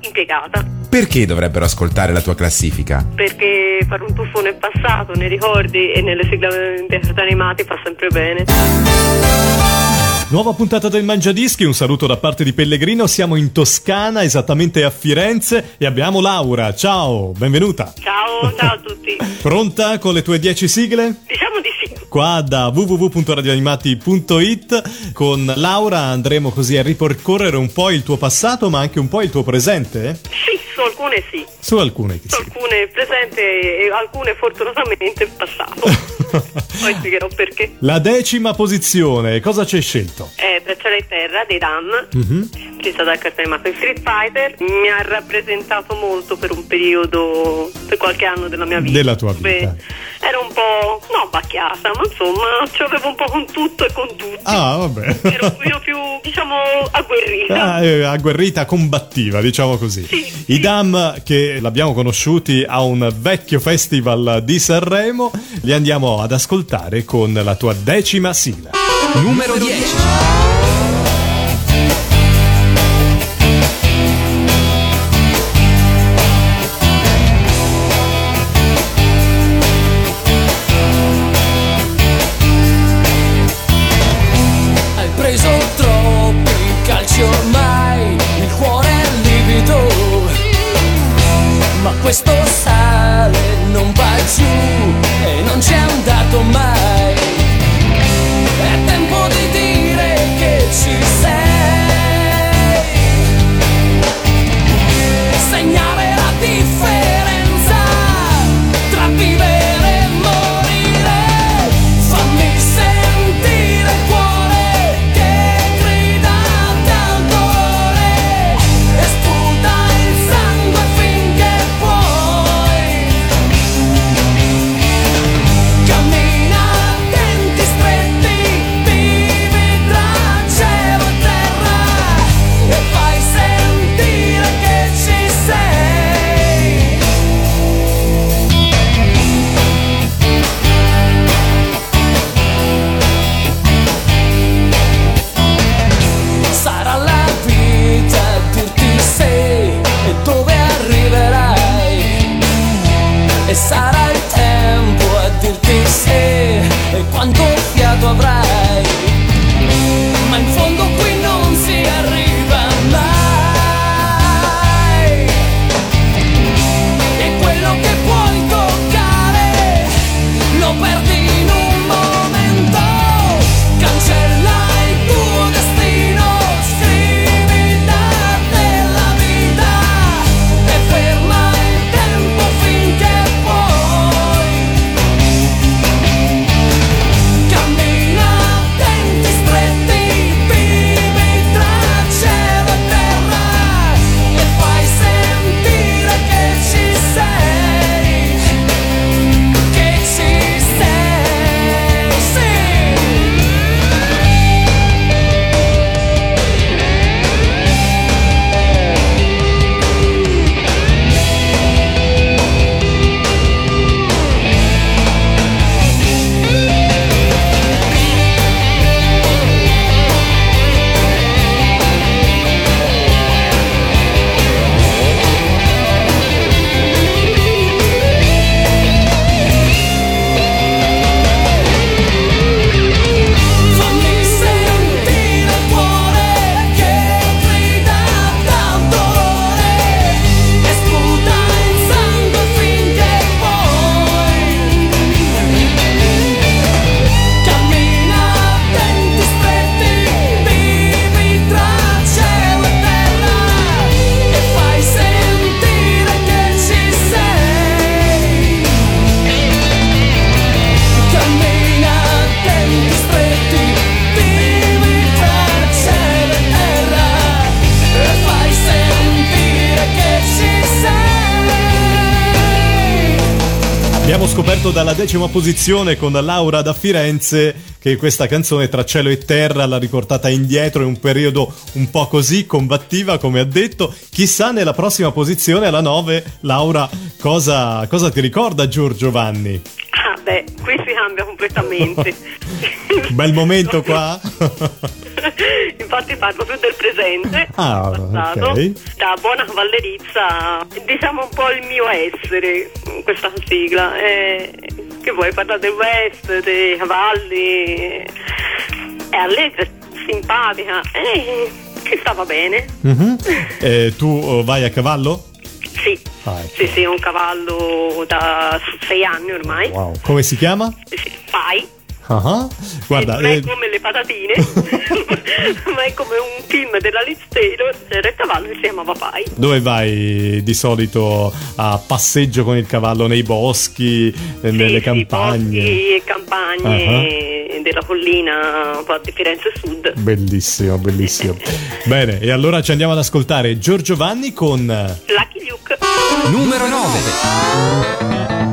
Impiegata, Perché dovrebbero ascoltare la tua classifica? perché fare un tuffo nel passato, nei ricordi e nelle sigle animati fa sempre bene. Nuova puntata del Mangiadischi, un saluto da parte di Pellegrino, siamo in Toscana, esattamente a Firenze e abbiamo Laura, ciao, benvenuta. Ciao, ciao a tutti. Pronta con le tue 10 sigle? Diciamo. Qua da www.radioanimati.it con Laura andremo così a ripercorrere un po' il tuo passato ma anche un po' il tuo presente? Sì, su alcune sì, Su alcune su sì. alcune presente e alcune fortunatamente in passato. Poi spiegherò perché. La decima posizione, cosa c'è scelto? È Bracciale in terra dei Dan, presa dal cartone animato Street Fighter, mi ha rappresentato molto per un periodo, per qualche anno della mia vita. Della tua vita. Beh, ero un po', no, bacchiata, ma insomma, ci avevo un po' con tutto e con tutti. Ah, vabbè. Ero pochino più, diciamo, agguerrita. Ah, eh, agguerrita, combattiva, diciamo così. Sì, I sì. Dam, che l'abbiamo conosciuti a un vecchio festival di Sanremo, li andiamo ad ascoltare con la tua decima sigla. Numero 10. Decima posizione con Laura da Firenze che questa canzone tra cielo e terra l'ha riportata indietro in un periodo un po' così combattiva come ha detto. Chissà nella prossima posizione alla 9 Laura cosa, cosa ti ricorda Giorgio Vanni? Ah, beh, qui si cambia completamente. Bel momento qua? Infatti parlo più del presente, Ah, passato. ok. Da buona cavallerizza, diciamo un po' il mio essere, questa sigla. Eh, che vuoi, parla del West, dei cavalli, è allegra, simpatica, eh, che stava bene. Mhm. Eh, tu oh, vai a cavallo? Sì, Ah, ecco. sì, sì, ho un cavallo da sei anni ormai. Wow. Come si chiama? Sì, Pai. Ah, Guarda, non è eh, come le patatine, ma è come un film della Liz Taylor. Il cavallo si chiamava Pai. dove vai di solito a passeggio con il cavallo nei boschi, eh, nelle Sì, campagne? Sì, boschi e campagne della collina un po' di Firenze Sud. Bellissimo, bellissimo. Bene, e allora ci andiamo ad ascoltare Giorgio Vanni con Lucky Luke. Numero 9.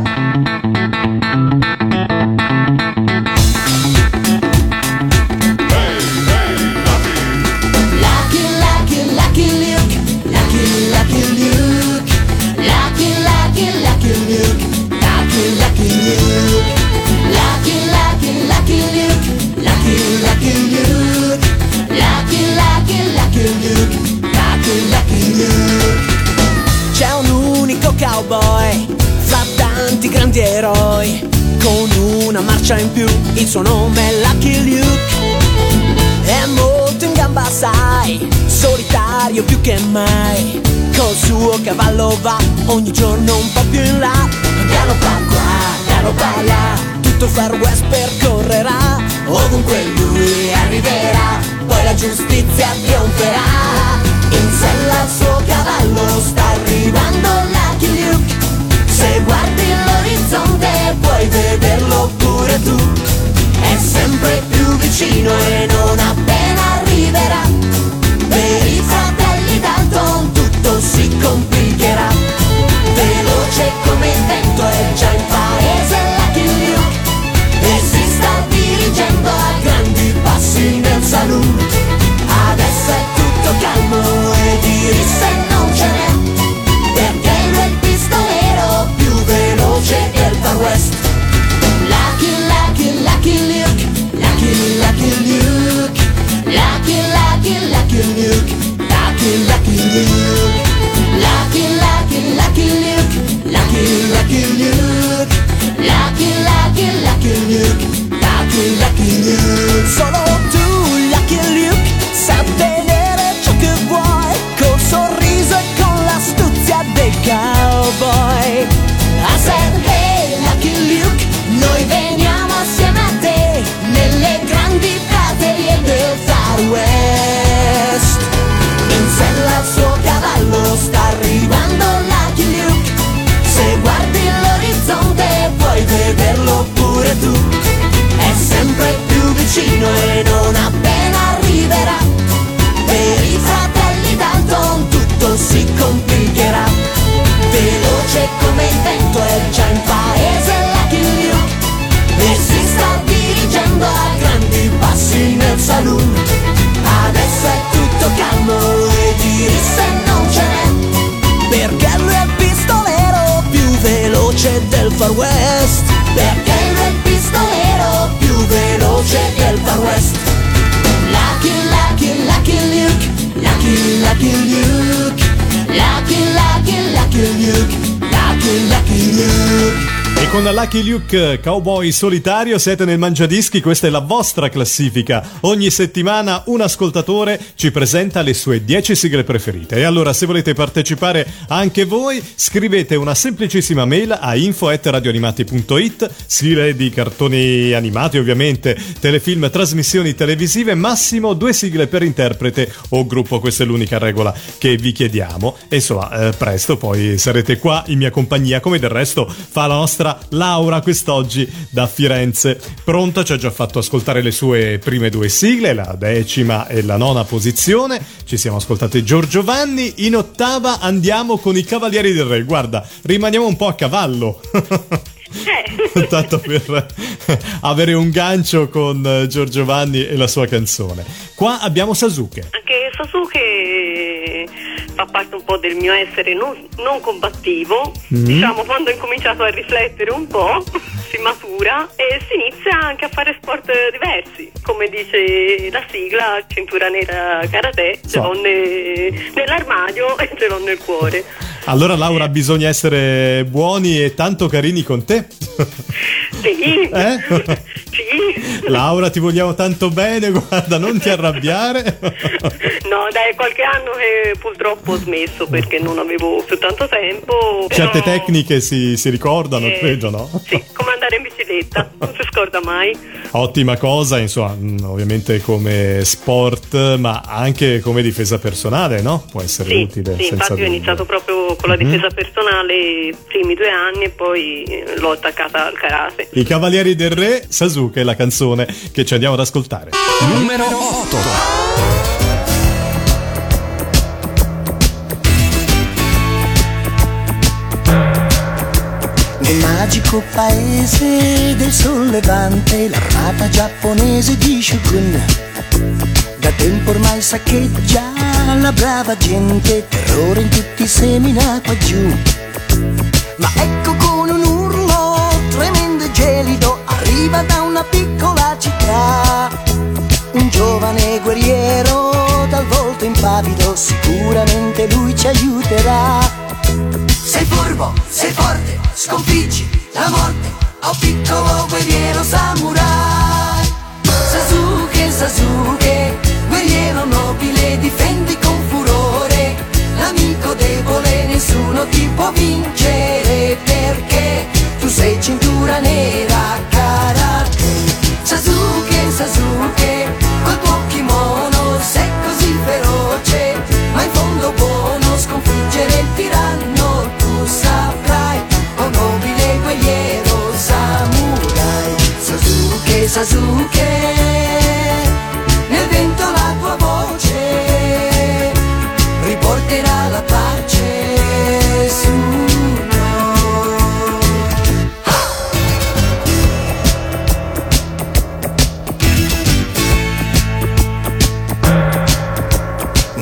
Marcia in più, il suo nome è Lucky Luke. È molto in gamba, sai, solitario più che mai. Col suo cavallo va ogni giorno un po' più in là. Galoppa qua, galoppa là, tutto il far west percorrerà. Ovunque lui arriverà, poi la giustizia trionferà. In sella al suo cavallo sta arrivando Lucky Luke. Se guardi l'orizzonte puoi vederlo pure tu. È sempre più vicino e non appena arriverà. Per i fratelli Dalton tutto si complicherà. Veloce come il vento è già in paese Lucky Luke. E si sta dirigendo a grandi passi nel saloon. Lucky, lucky Luke. Lucky, lucky, lucky Luke. Lucky, lucky Luke. Lucky, lucky, lucky Luke. Lucky, lucky Luke. Solo tu. È sempre più vicino e non appena arriverà. Per i fratelli Dalton tutto si complicherà. Veloce come il vento è già in paese Lucky Luke. E si sta dirigendo a grandi passi nel saloon. Adesso è tutto calmo e di risse non ce n'è. Perché lui è pistolero più veloce del Far West. Perché del Far West. Lucky, lucky, lucky Luke. Lucky, lucky Luke. Lucky, lucky, lucky Luke. Lucky, lucky Luke. Con Lucky Luke Cowboy Solitario siete nel Mangiadischi, questa è la vostra classifica. Ogni settimana un ascoltatore ci presenta le sue 10 sigle preferite. E allora se volete partecipare anche voi, scrivete una semplicissima mail a info@radioanimati.it, sigle di cartoni animati ovviamente, telefilm, trasmissioni televisive, massimo due sigle per interprete o gruppo, questa è l'unica regola che vi chiediamo. E insomma, eh, presto poi sarete qua in mia compagnia, come del resto fa la nostra Laura quest'oggi da Firenze. Pronta, ci ha già fatto ascoltare le sue prime due sigle, la decima e la nona posizione. Ci siamo ascoltati Giorgio Vanni. In ottava andiamo con i Cavalieri del Re. Guarda, rimaniamo un po' a cavallo. Eh. Tanto per avere un gancio con Giorgio Vanni e la sua canzone. Qua abbiamo Sasuke. Anche Sasuke fa parte un po' del mio essere non, non combattivo. Diciamo, quando ho incominciato a riflettere un po', si matura e si inizia anche a fare sport diversi. Come dice la sigla, cintura nera karate, ce l'ho ne- nell'armadio e ce l'ho nel cuore. Allora Laura bisogna essere buoni e tanto carini con te. Sì, Eh? sì. Laura ti vogliamo tanto bene, guarda non ti arrabbiare. No, dai, qualche anno che purtroppo ho smesso perché non avevo più tanto tempo. Certe però- tecniche si, si ricordano, Eh, credo, no? Sì, come andare in bicicletta, non si scorda mai. Ottima cosa, insomma, mm, ovviamente come sport, ma anche come difesa personale, no? Può essere Sì, utile. sì senza infatti ho dubbio. Mhm. iniziato proprio con la difesa personale i primi due anni e poi eh, l'ho attaccata al karate. I Cavalieri del Re, Sasuke, la canzone che ci andiamo ad ascoltare. Numero 8. Nel magico paese del sollevante, l'armata giapponese di Shogun da tempo ormai saccheggia la brava gente, terrore in tutti semina qua giù. Ma ecco con un urlo tremendo e gelido arriva da una piccola città. Giovane guerriero dal volto impavido, sicuramente lui ci aiuterà. Sei furbo, sei forte, sconfiggi la morte, oh piccolo guerriero samurai. Sasuke, Sasuke, guerriero nobile, difendi con furore. L'amico debole nessuno ti può vincere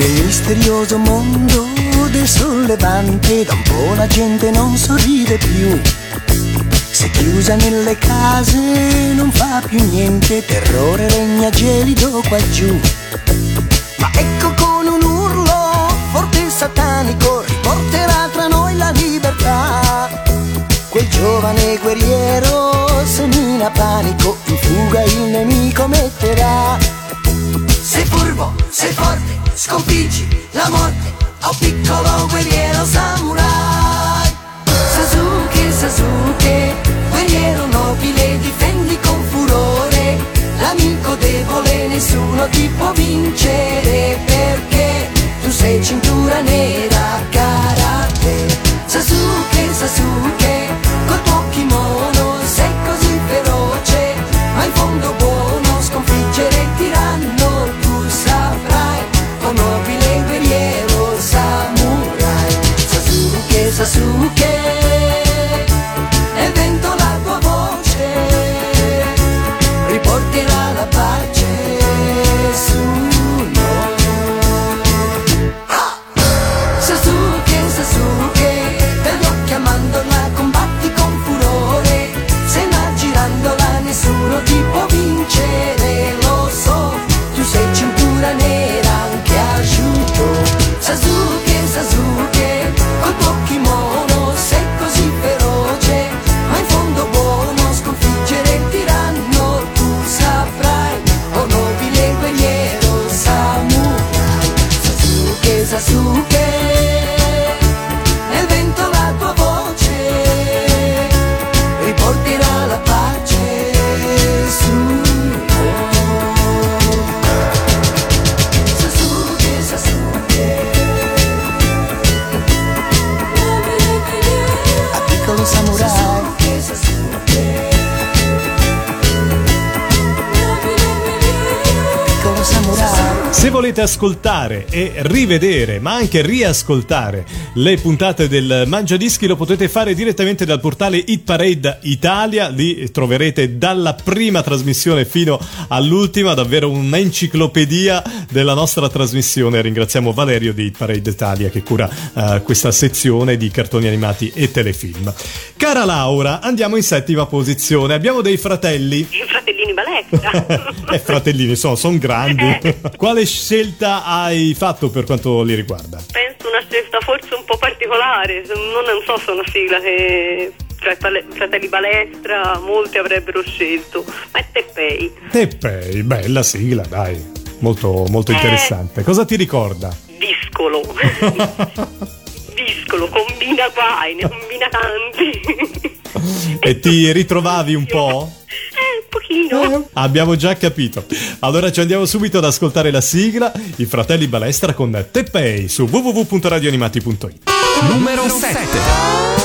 Nel misterioso mondo del sollevante da un po' la gente non sorride più. Se chiusa nelle case non fa più niente, terrore regna gelido qua giù. Ma ecco con un urlo forte e satanico riporterà tra noi la libertà. Quel giovane guerriero semina panico, in fuga il nemico metterà. Sei furbo, sei forte, sconfiggi la morte, oh piccolo guerriero samurai. Sasuke, Sasuke, guerriero nobile, difendi con furore. L'amico debole nessuno ti può vincere piccolo samurai. Se volete ascoltare e rivedere, ma anche riascoltare le puntate del Mangiadischi, lo potete fare direttamente dal portale Hit Parade Italia. Lì troverete dalla prima trasmissione fino all'ultima davvero un'enciclopedia della nostra trasmissione. Ringraziamo Valerio di Hit Parade Italia che cura eh, questa sezione di cartoni animati e telefilm. Cara Laura, andiamo in settima posizione. Abbiamo dei fratelli. I fratellini balestra. eh, fratellini, sono son grandi. Eh. Quale scelta hai fatto per quanto li riguarda? Penso scelta forse un po' particolare, non, non so se è una sigla che fratelli balestra molti avrebbero scelto, ma è Teppei. Teppei, bella sigla, dai. Molto, molto Eh. interessante. Cosa ti ricorda? Discolo. Discolo, combina guai, ne combina tanti. E ti ritrovavi un po'? Eh, pochino. Abbiamo già capito. Allora ci andiamo subito ad ascoltare la sigla I fratelli balestra con Teppei su www.radioanimati.it. Numero 7.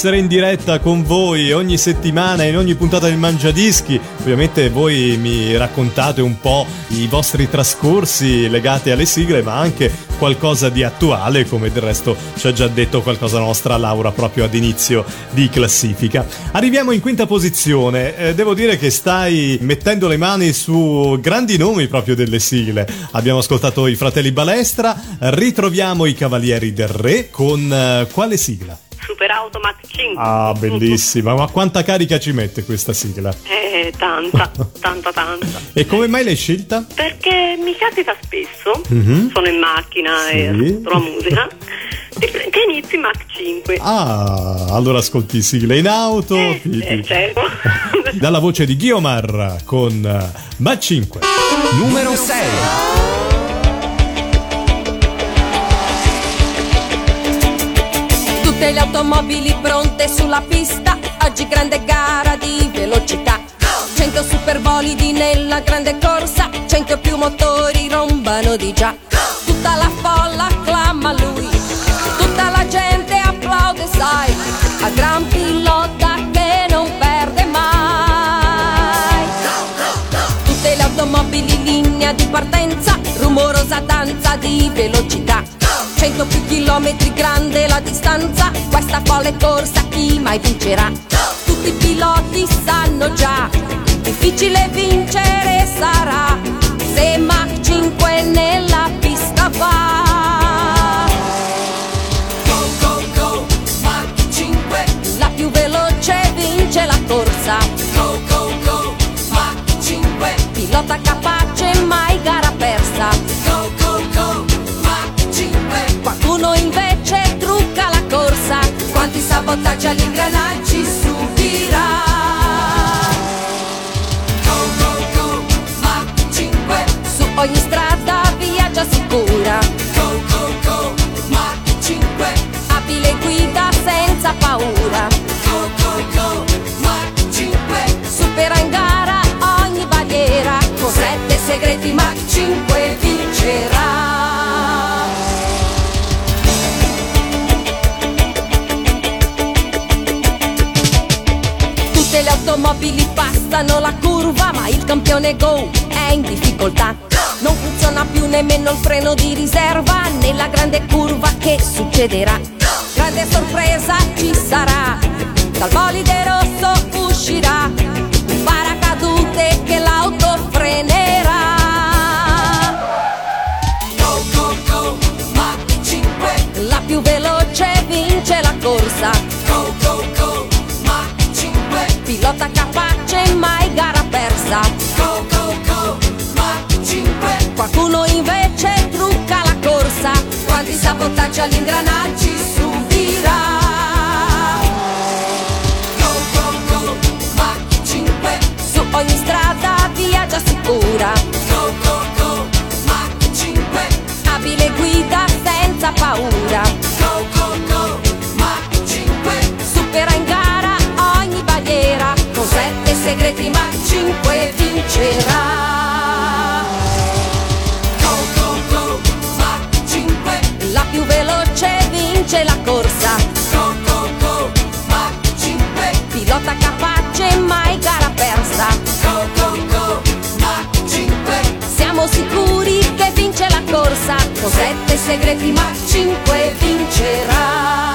Essere in diretta con voi ogni settimana in ogni puntata del Mangiadischi. Ovviamente voi mi raccontate un po' i vostri trascorsi legati alle sigle, ma anche qualcosa di attuale, come del resto ci ha già detto qualcosa nostra Laura proprio ad inizio di classifica. Arriviamo in quinta posizione. Eh, devo dire che stai mettendo le mani su grandi nomi proprio delle sigle. Abbiamo ascoltato i fratelli Balestra, ritroviamo i Cavalieri del Re con eh, quale sigla? Super Automat 5. Ah, bellissima, ma quanta carica ci mette questa sigla? Eh, tanta, tanta, tanta. E come mai l'hai scelta? Perché mi capita spesso, Mhm. sono in macchina Sì. e ascolto la musica, Che inizi Mach 5. Ah, allora ascolti sigle in auto. Eh, ti- eh, certo. Dalla voce di Guiomar con eh, Ma 5. Numero 6. Le automobili pronte sulla pista, oggi grande gara di velocità. 100 superbolidi nella grande corsa, 100 più motori rombano di già. Tutta la folla acclama lui, tutta la gente applaude, sai, a gran pilota che non perde mai. Tutte le automobili in linea di partenza, rumorosa danza di velocità. 100 più chilometri grande la distanza, questa folle corsa chi mai vincerà? Tutti i piloti sanno già, difficile vincere sarà, se Mach 5 nella pista va. Go, go, go, Mach 5, la più veloce vince la corsa. Go, go, go, Mach 5, pilota capace campione Go è in difficoltà. Non funziona più nemmeno il freno di riserva, nella grande curva che succederà? Grande sorpresa ci sarà, dal bolide rosso uscirà un paracadute che l'auto frenerà. Go, go, go, Mach 5 La più veloce vince la corsa Go, go, go, Mach 5 Pilota capace, sabotaggi agli ingranaggi subirà. Go, go, go, Mach 5 Su ogni strada viaggia sicura. Go, go, go, Mach 5 Abile guida senza paura. Go, go, go, Mach 5 Supera in gara ogni barriera. Con sette segreti Mach 5 vincerà vince la corsa. Go, go, go, Mach 5 Pilota capace, mai gara persa. Go, go, go, Mach 5 Siamo sicuri che vince la corsa. Con sette segreti Mach 5 vincerà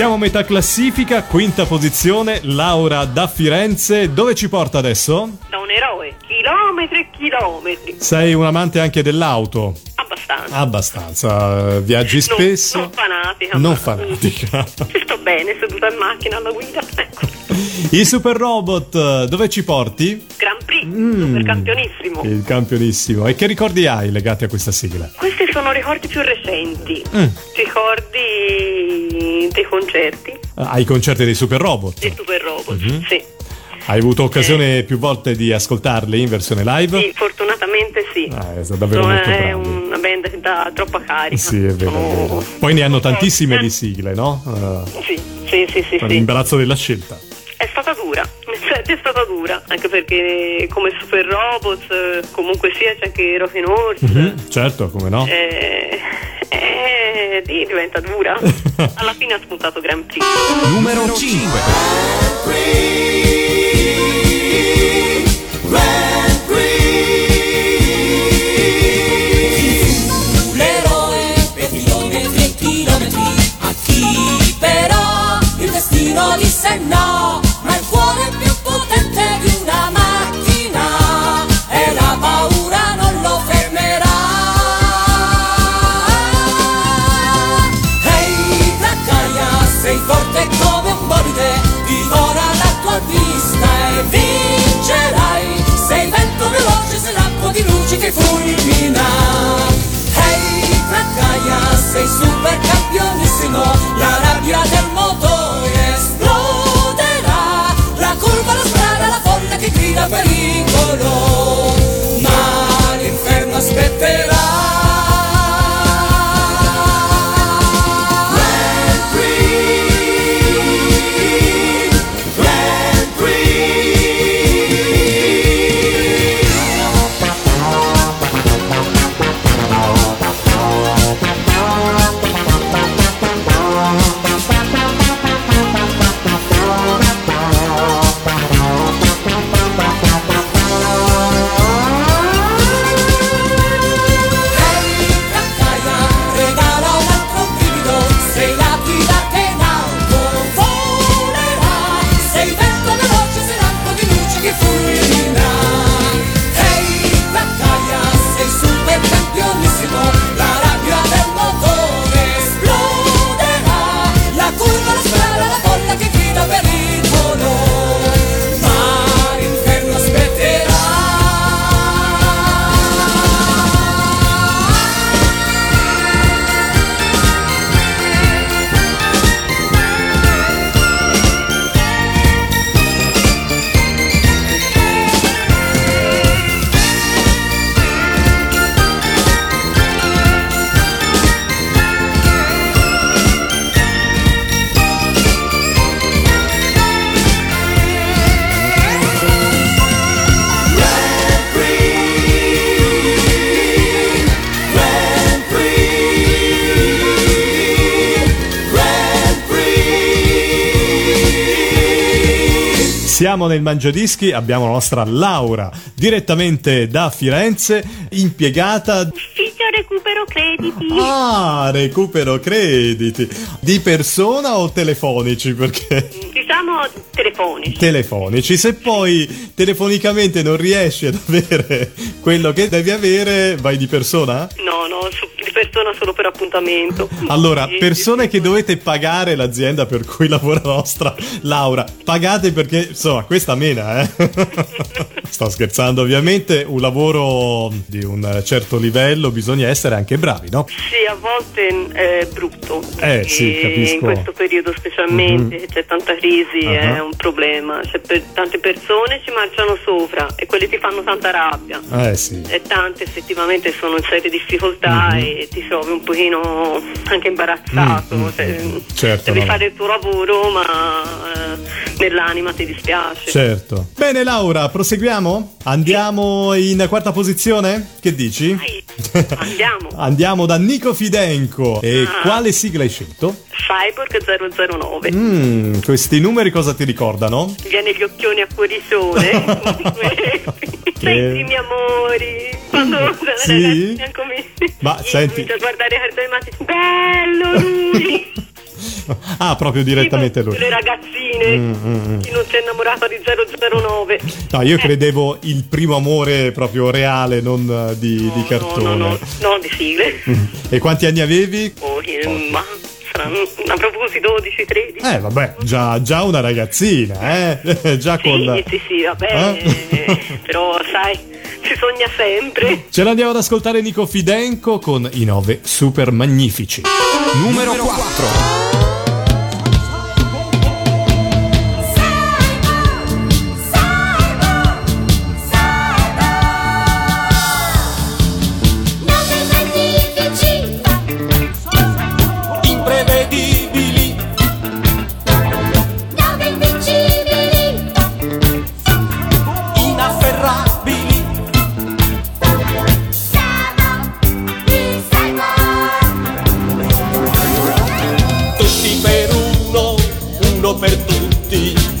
Siamo a metà classifica, quinta posizione, Laura da Firenze. Dove ci porta adesso? Da un eroe, chilometri e chilometri. Sei un amante anche dell'auto? Abbastanza. Abbastanza. Viaggi Non- spesso? Non, fanatica. Non fanatica. Ci sto bene seduta in macchina alla guida. Ecco. I super robot, dove ci porti? Gran Mm. super campionissimo. Il campionissimo. E che ricordi hai legati a questa sigla? Questi sono ricordi più recenti. Mm. Ricordi dei concerti Ah, Ai concerti dei super robot. dei super robot. Mhm. Sì. Hai avuto occasione più volte di ascoltarli in versione live? Sì, fortunatamente sì. Ah, è davvero Sono- molto è una band che dà troppa carica. Sì, è vero, è Sono- vero. Poi ne hanno tantissime Eh, di sigle, no? Eh, Sì, sì, sì, sì. sì. L'imbarazzo della scelta. È stata dura, è stata dura, anche perché come Super Robot, comunque sia, c'è anche Robin Horse. Mm-hmm, certo, come no. Eh, eh, diventa dura. Alla fine ha spuntato Grand Prix. Numero 5. 5. dei supercampioni, la rabbia del Siamo nel Mangiadischi, abbiamo la nostra Laura direttamente da Firenze, impiegata. Ufficio recupero crediti. Ah, recupero crediti. Di persona o telefonici? Perché Diciamo telefonici. telefonici. Se poi telefonicamente non riesci ad avere quello che devi avere, vai di persona? No, no, su- persona solo per appuntamento. Allora, persone che dovete pagare l'azienda per cui lavora la nostra Laura, pagate perché insomma questa mena, eh. Sto scherzando, ovviamente un lavoro di un certo livello bisogna essere anche bravi, no? Sì, a volte è brutto. Eh, sì, capisco. In questo periodo specialmente che c'è tanta crisi Ah. è un problema. Cioè, per tante persone ci marciano sopra e quelli ti fanno tanta rabbia. Eh sì. E tante effettivamente sono in serie difficoltà e ti trovi un pochino anche imbarazzato. cioè, Certo, devi no. fare il tuo lavoro, ma eh, nell'anima ti dispiace. Certo. Bene Laura, proseguiamo? Andiamo in quarta posizione? Che dici? Dai, andiamo. Andiamo da Nico Fidenco. E Ah. quale sigla hai scelto? Cyborg 009. Mm, questi numeri cosa ti ricordano? Viene gli occhioni a cuoricione. Sentimi amori. Quando sono Sì? ragazzina come Ma Io senti- a guardare i cartoni animati. Bello lui! Ah, proprio direttamente Tipo lui. Mm, Le ragazzine. Chi non si è innamorato di 009. No, io credevo il primo amore proprio reale, non eh, di, di cartone. No, no, no, no, di sigle. E quanti anni avevi? Oh, eh, ma a proposito 12-13. Eh vabbè, già, già una ragazzina, eh? già sì, con... Sì, sì, vabbè, eh? però sai, si sogna sempre. Ce l'andiamo ad ascoltare Nico Fidenco con i 9 super magnifici. Numero, Numero 4. 4. Per tutti.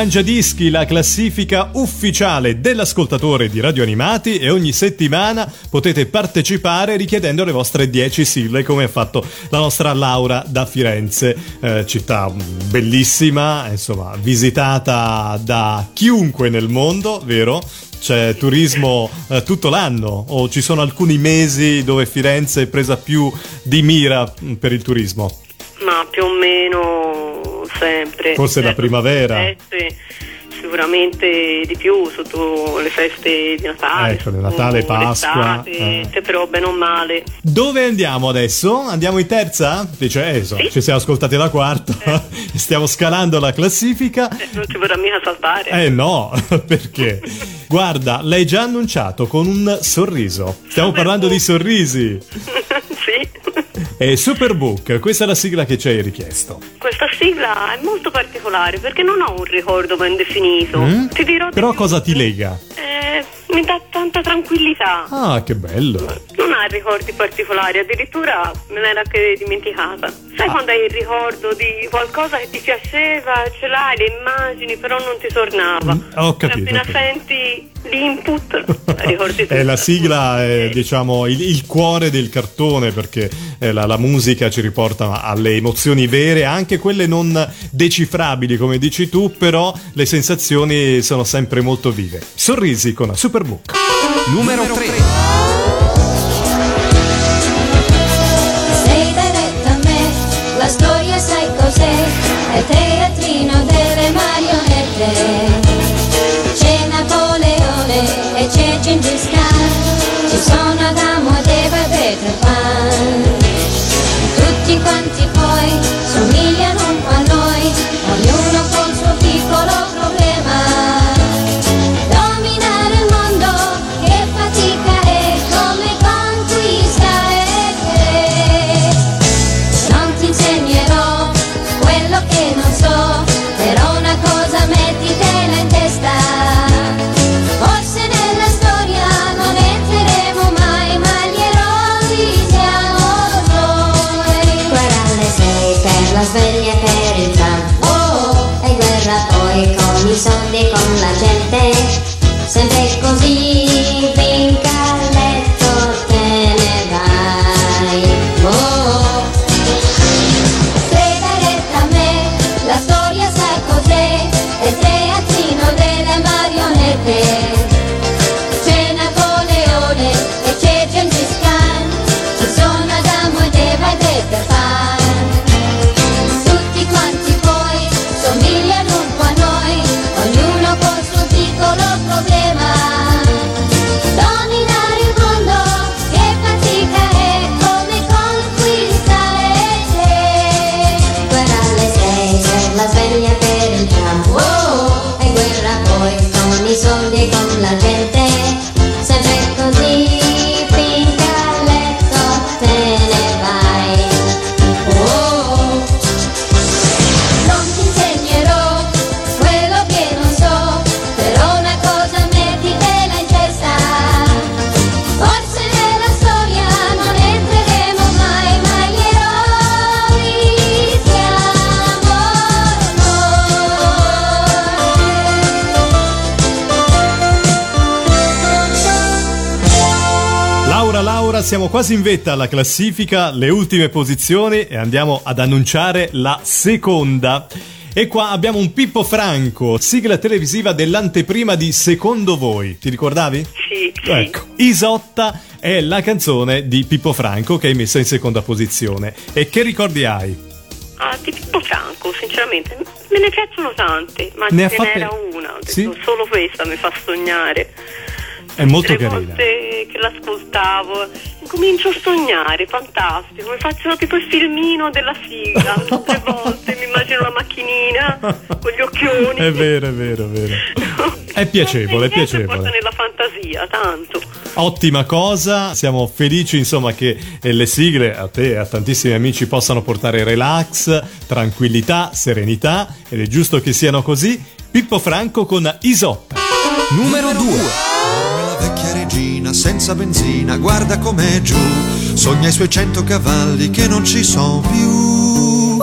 Mangiadischi, la classifica ufficiale dell'ascoltatore di Radio Animati e ogni settimana potete partecipare richiedendo le vostre 10 sigle come ha fatto la nostra Laura da Firenze, eh, città bellissima, insomma, visitata da chiunque nel mondo, vero? C'è turismo eh, tutto l'anno o ci sono alcuni mesi dove Firenze è presa più di mira mm, per il turismo? Ma più o meno sempre. Forse la Certo, primavera. feste, sicuramente di più sotto le feste di Natale. Ecco, Natale, Pasqua, eh. però bene o male. Dove andiamo adesso? Andiamo in terza? Dice, eh, so, Sì. ci siamo ascoltati la quarta, stiamo scalando la classifica. Eh, non ci vorrà mica saltare. Eh no, perché? Guarda, l'hai già annunciato con un sorriso. Stiamo parlando di sorrisi. sì. E Superbook, questa è la sigla che ci hai richiesto. Questa sigla è molto particolare perché non ho un ricordo ben definito. Mm? Ti dirò di Però cosa ti lega? Eh, mi dà tanta tranquillità. Ah, che bello. Non ha ricordi particolari, addirittura me l'era anche dimenticata. Sai Ah. quando hai il ricordo di qualcosa che ti piaceva, ce l'hai, le immagini, però non ti tornava. Mm, ho capito, Appena ho capito. senti l'input, ricordi tutto. Eh, la sigla è diciamo il, il cuore del cartone perché eh, la, la musica ci riporta alle emozioni vere, anche quelle non decifrabili come dici tu, però le sensazioni sono sempre molto vive. Sorrisi con Superbook. Numero 3. Quasi in vetta alla classifica, le ultime posizioni e andiamo ad annunciare la seconda. E qua abbiamo un Pippo Franco, sigla televisiva dell'anteprima di Secondo voi. Ti ricordavi? Sì, sì. Ecco, Isotta è la canzone di Pippo Franco che hai messa in seconda posizione. E che ricordi hai? Ah, di Pippo Franco, sinceramente, me ne piacciono tante, ma Ne ce n'era una, Sì? solo questa mi fa sognare. È molto Le carina. volte che l'ascoltavo comincio a sognare, fantastico, mi faccio tipo il filmino della sigla, tutte volte mi immagino la macchinina con gli occhioni. È vero, è vero, è vero. È piacevole, è piacevole. porta nella fantasia, tanto. Ottima cosa, siamo felici insomma che eh, le sigle a te e a tantissimi amici possano portare relax, tranquillità, serenità ed è giusto che siano così. Pippo Franco con Isotta. Numero 2. Vecchia regina senza benzina, guarda com'è giù. Sogna i suoi cento cavalli che non ci sono più. Un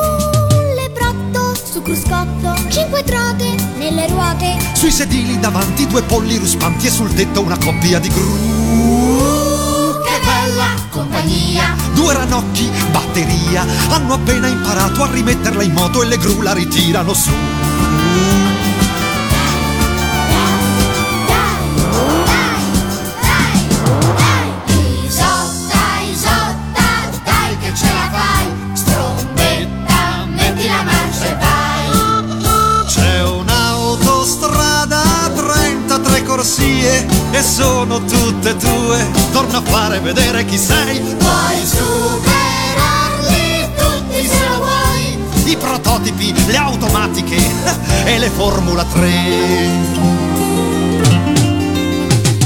lebrotto su cruscotto, cinque trote nelle ruote. Sui sedili davanti due polli ruspanti e sul tetto una coppia di gru. Che bella compagnia! Due ranocchi, batteria, hanno appena imparato a rimetterla in moto e le gru la ritirano su. E sono tutte tue. Torna a fare vedere chi sei. Puoi superarli tutti se lo vuoi! I prototipi, le automatiche e le Formula 3.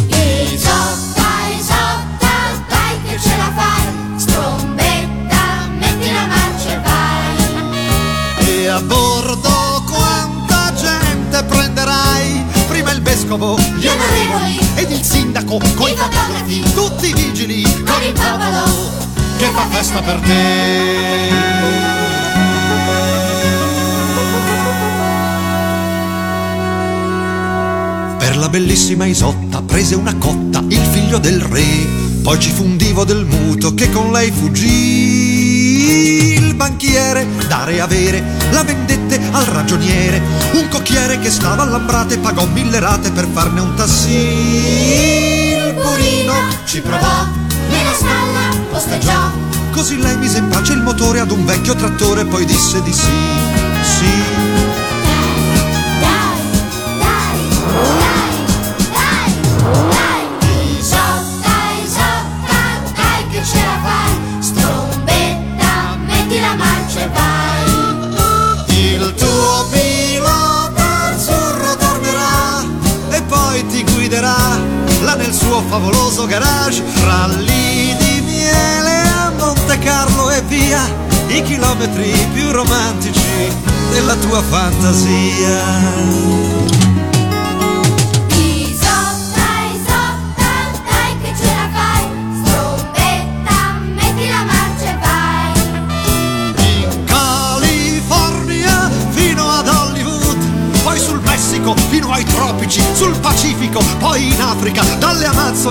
Isotta, Isotta, dai che ce la fai! Strombetta, metti la marcia e vai! E a bordo quanta gente prenderai? Prima il vescovo, Gli onorevoli, ed il sindaco, coi i fotografi, tutti i vigili, con il popolo! che fa festa per te. Per la bellissima Isotta prese una cotta il figlio del re, poi ci fu un divo del muto che con lei fuggì. Banchiere, dare e avere, la vendette al ragioniere, un cocchiere che stava all'ambrate pagò mille rate per farne un tassì. Il burino ci provò, Nella stalla posteggiò, Così lei mise in pace il motore ad un vecchio trattore, poi disse di sì, sì. Favoloso garage, ralli di miele a Monte Carlo e via, i chilometri più romantici della tua fantasia.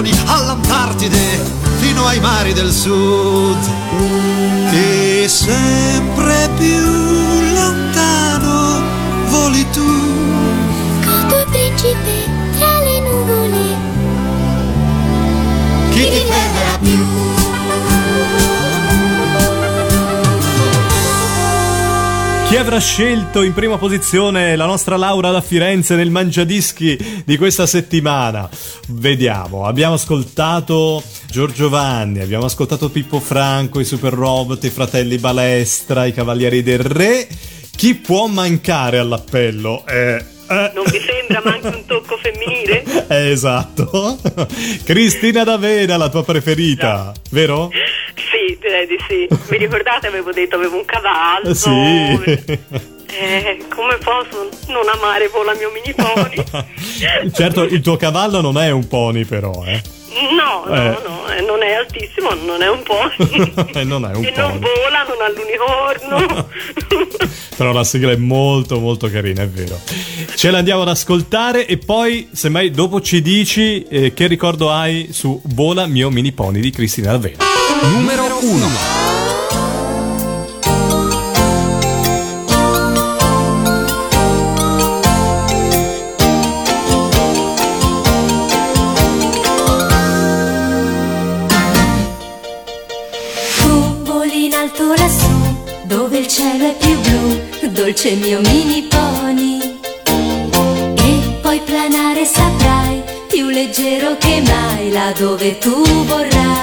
Amazzoni all'Antartide, fino ai mari del sud. E sempre più Chi avrà scelto in prima posizione la nostra Laura da Firenze nel Mangiadischi di questa settimana? Vediamo, abbiamo ascoltato Giorgio Vanni, abbiamo ascoltato Pippo Franco, i Super Robot, i Fratelli Balestra, i Cavalieri del Re. Chi può mancare all'appello? Eh, eh, Non vi sembra manco un tocco femminile? eh, esatto. Cristina D'Avena, la tua preferita, vero? Sì, direi di sì. Vi ricordate avevo detto avevo un cavallo? Sì. Eh, come posso non amare Vola mio mini pony? certo, il tuo cavallo non è un pony però, eh. No, no, Eh. no, eh, non è altissimo, non è un pony. Non è un e non pony. vola, non ha l'unicorno. Però la sigla è molto molto carina, è vero. Ce l'andiamo ad ascoltare e poi, semmai, dopo ci dici eh, che ricordo hai su Vola mio mini pony di Cristina D'Avena. Numero 1. Tu voli in alto lassù, dove il cielo è più blu, dolce mio mini pony. E puoi planare saprai, più leggero che mai, là dove tu vorrai.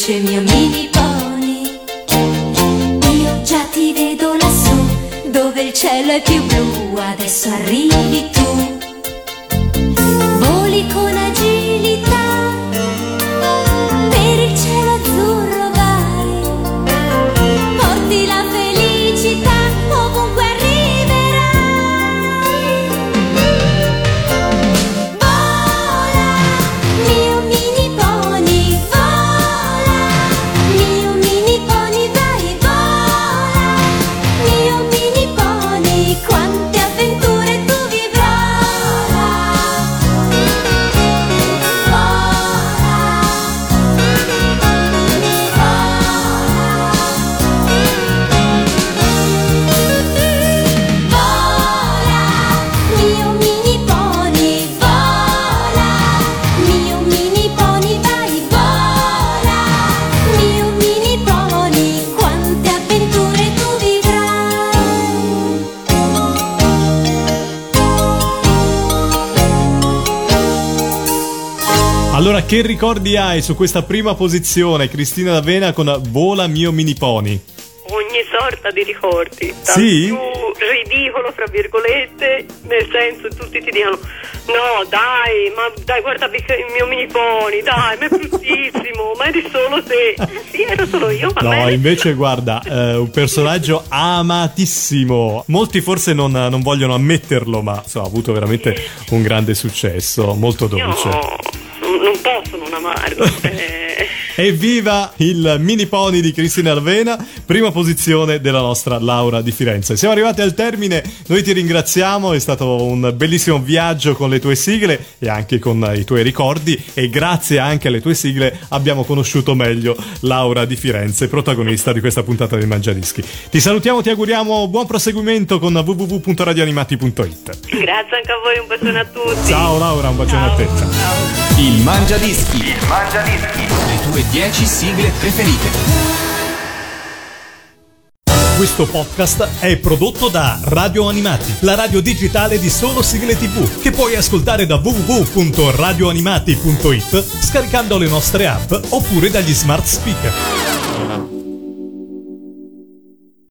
Arriverai, dolce Allora, che ricordi hai su questa prima posizione, Cristina D'Avena con Vola mio mini pony? Ogni sorta di ricordi. Sì? più ridicolo, fra virgolette, nel senso tutti ti dicono no dai, ma dai guarda il mio mini pony, dai, ma è bruttissimo, ma eri solo te. Eh, sì, ero solo io, va No, bene. invece guarda, eh, un personaggio amatissimo. Molti forse non, non vogliono ammetterlo, ma insomma, ha avuto veramente un grande successo, molto dolce. No, non amarlo. eh. Evviva il mini pony di Cristina Arvena, prima posizione della nostra Laura di Firenze. Siamo arrivati al termine, noi ti ringraziamo, è stato un bellissimo viaggio con le tue sigle e anche con i tuoi ricordi e grazie anche alle tue sigle abbiamo conosciuto meglio Laura di Firenze, protagonista di questa puntata del Mangiadischi. Ti salutiamo, ti auguriamo buon proseguimento con www.radioanimati.it. Grazie anche a voi, un bacione a tutti. Ciao Laura, un bacione a te. Il Mangiadischi. Il Mangiadischi. Le tue 10 sigle preferite. Questo podcast è prodotto da Radio Animati, la radio digitale di solo sigle tv, che puoi ascoltare da www.radioanimati.it scaricando le nostre app oppure dagli smart speaker.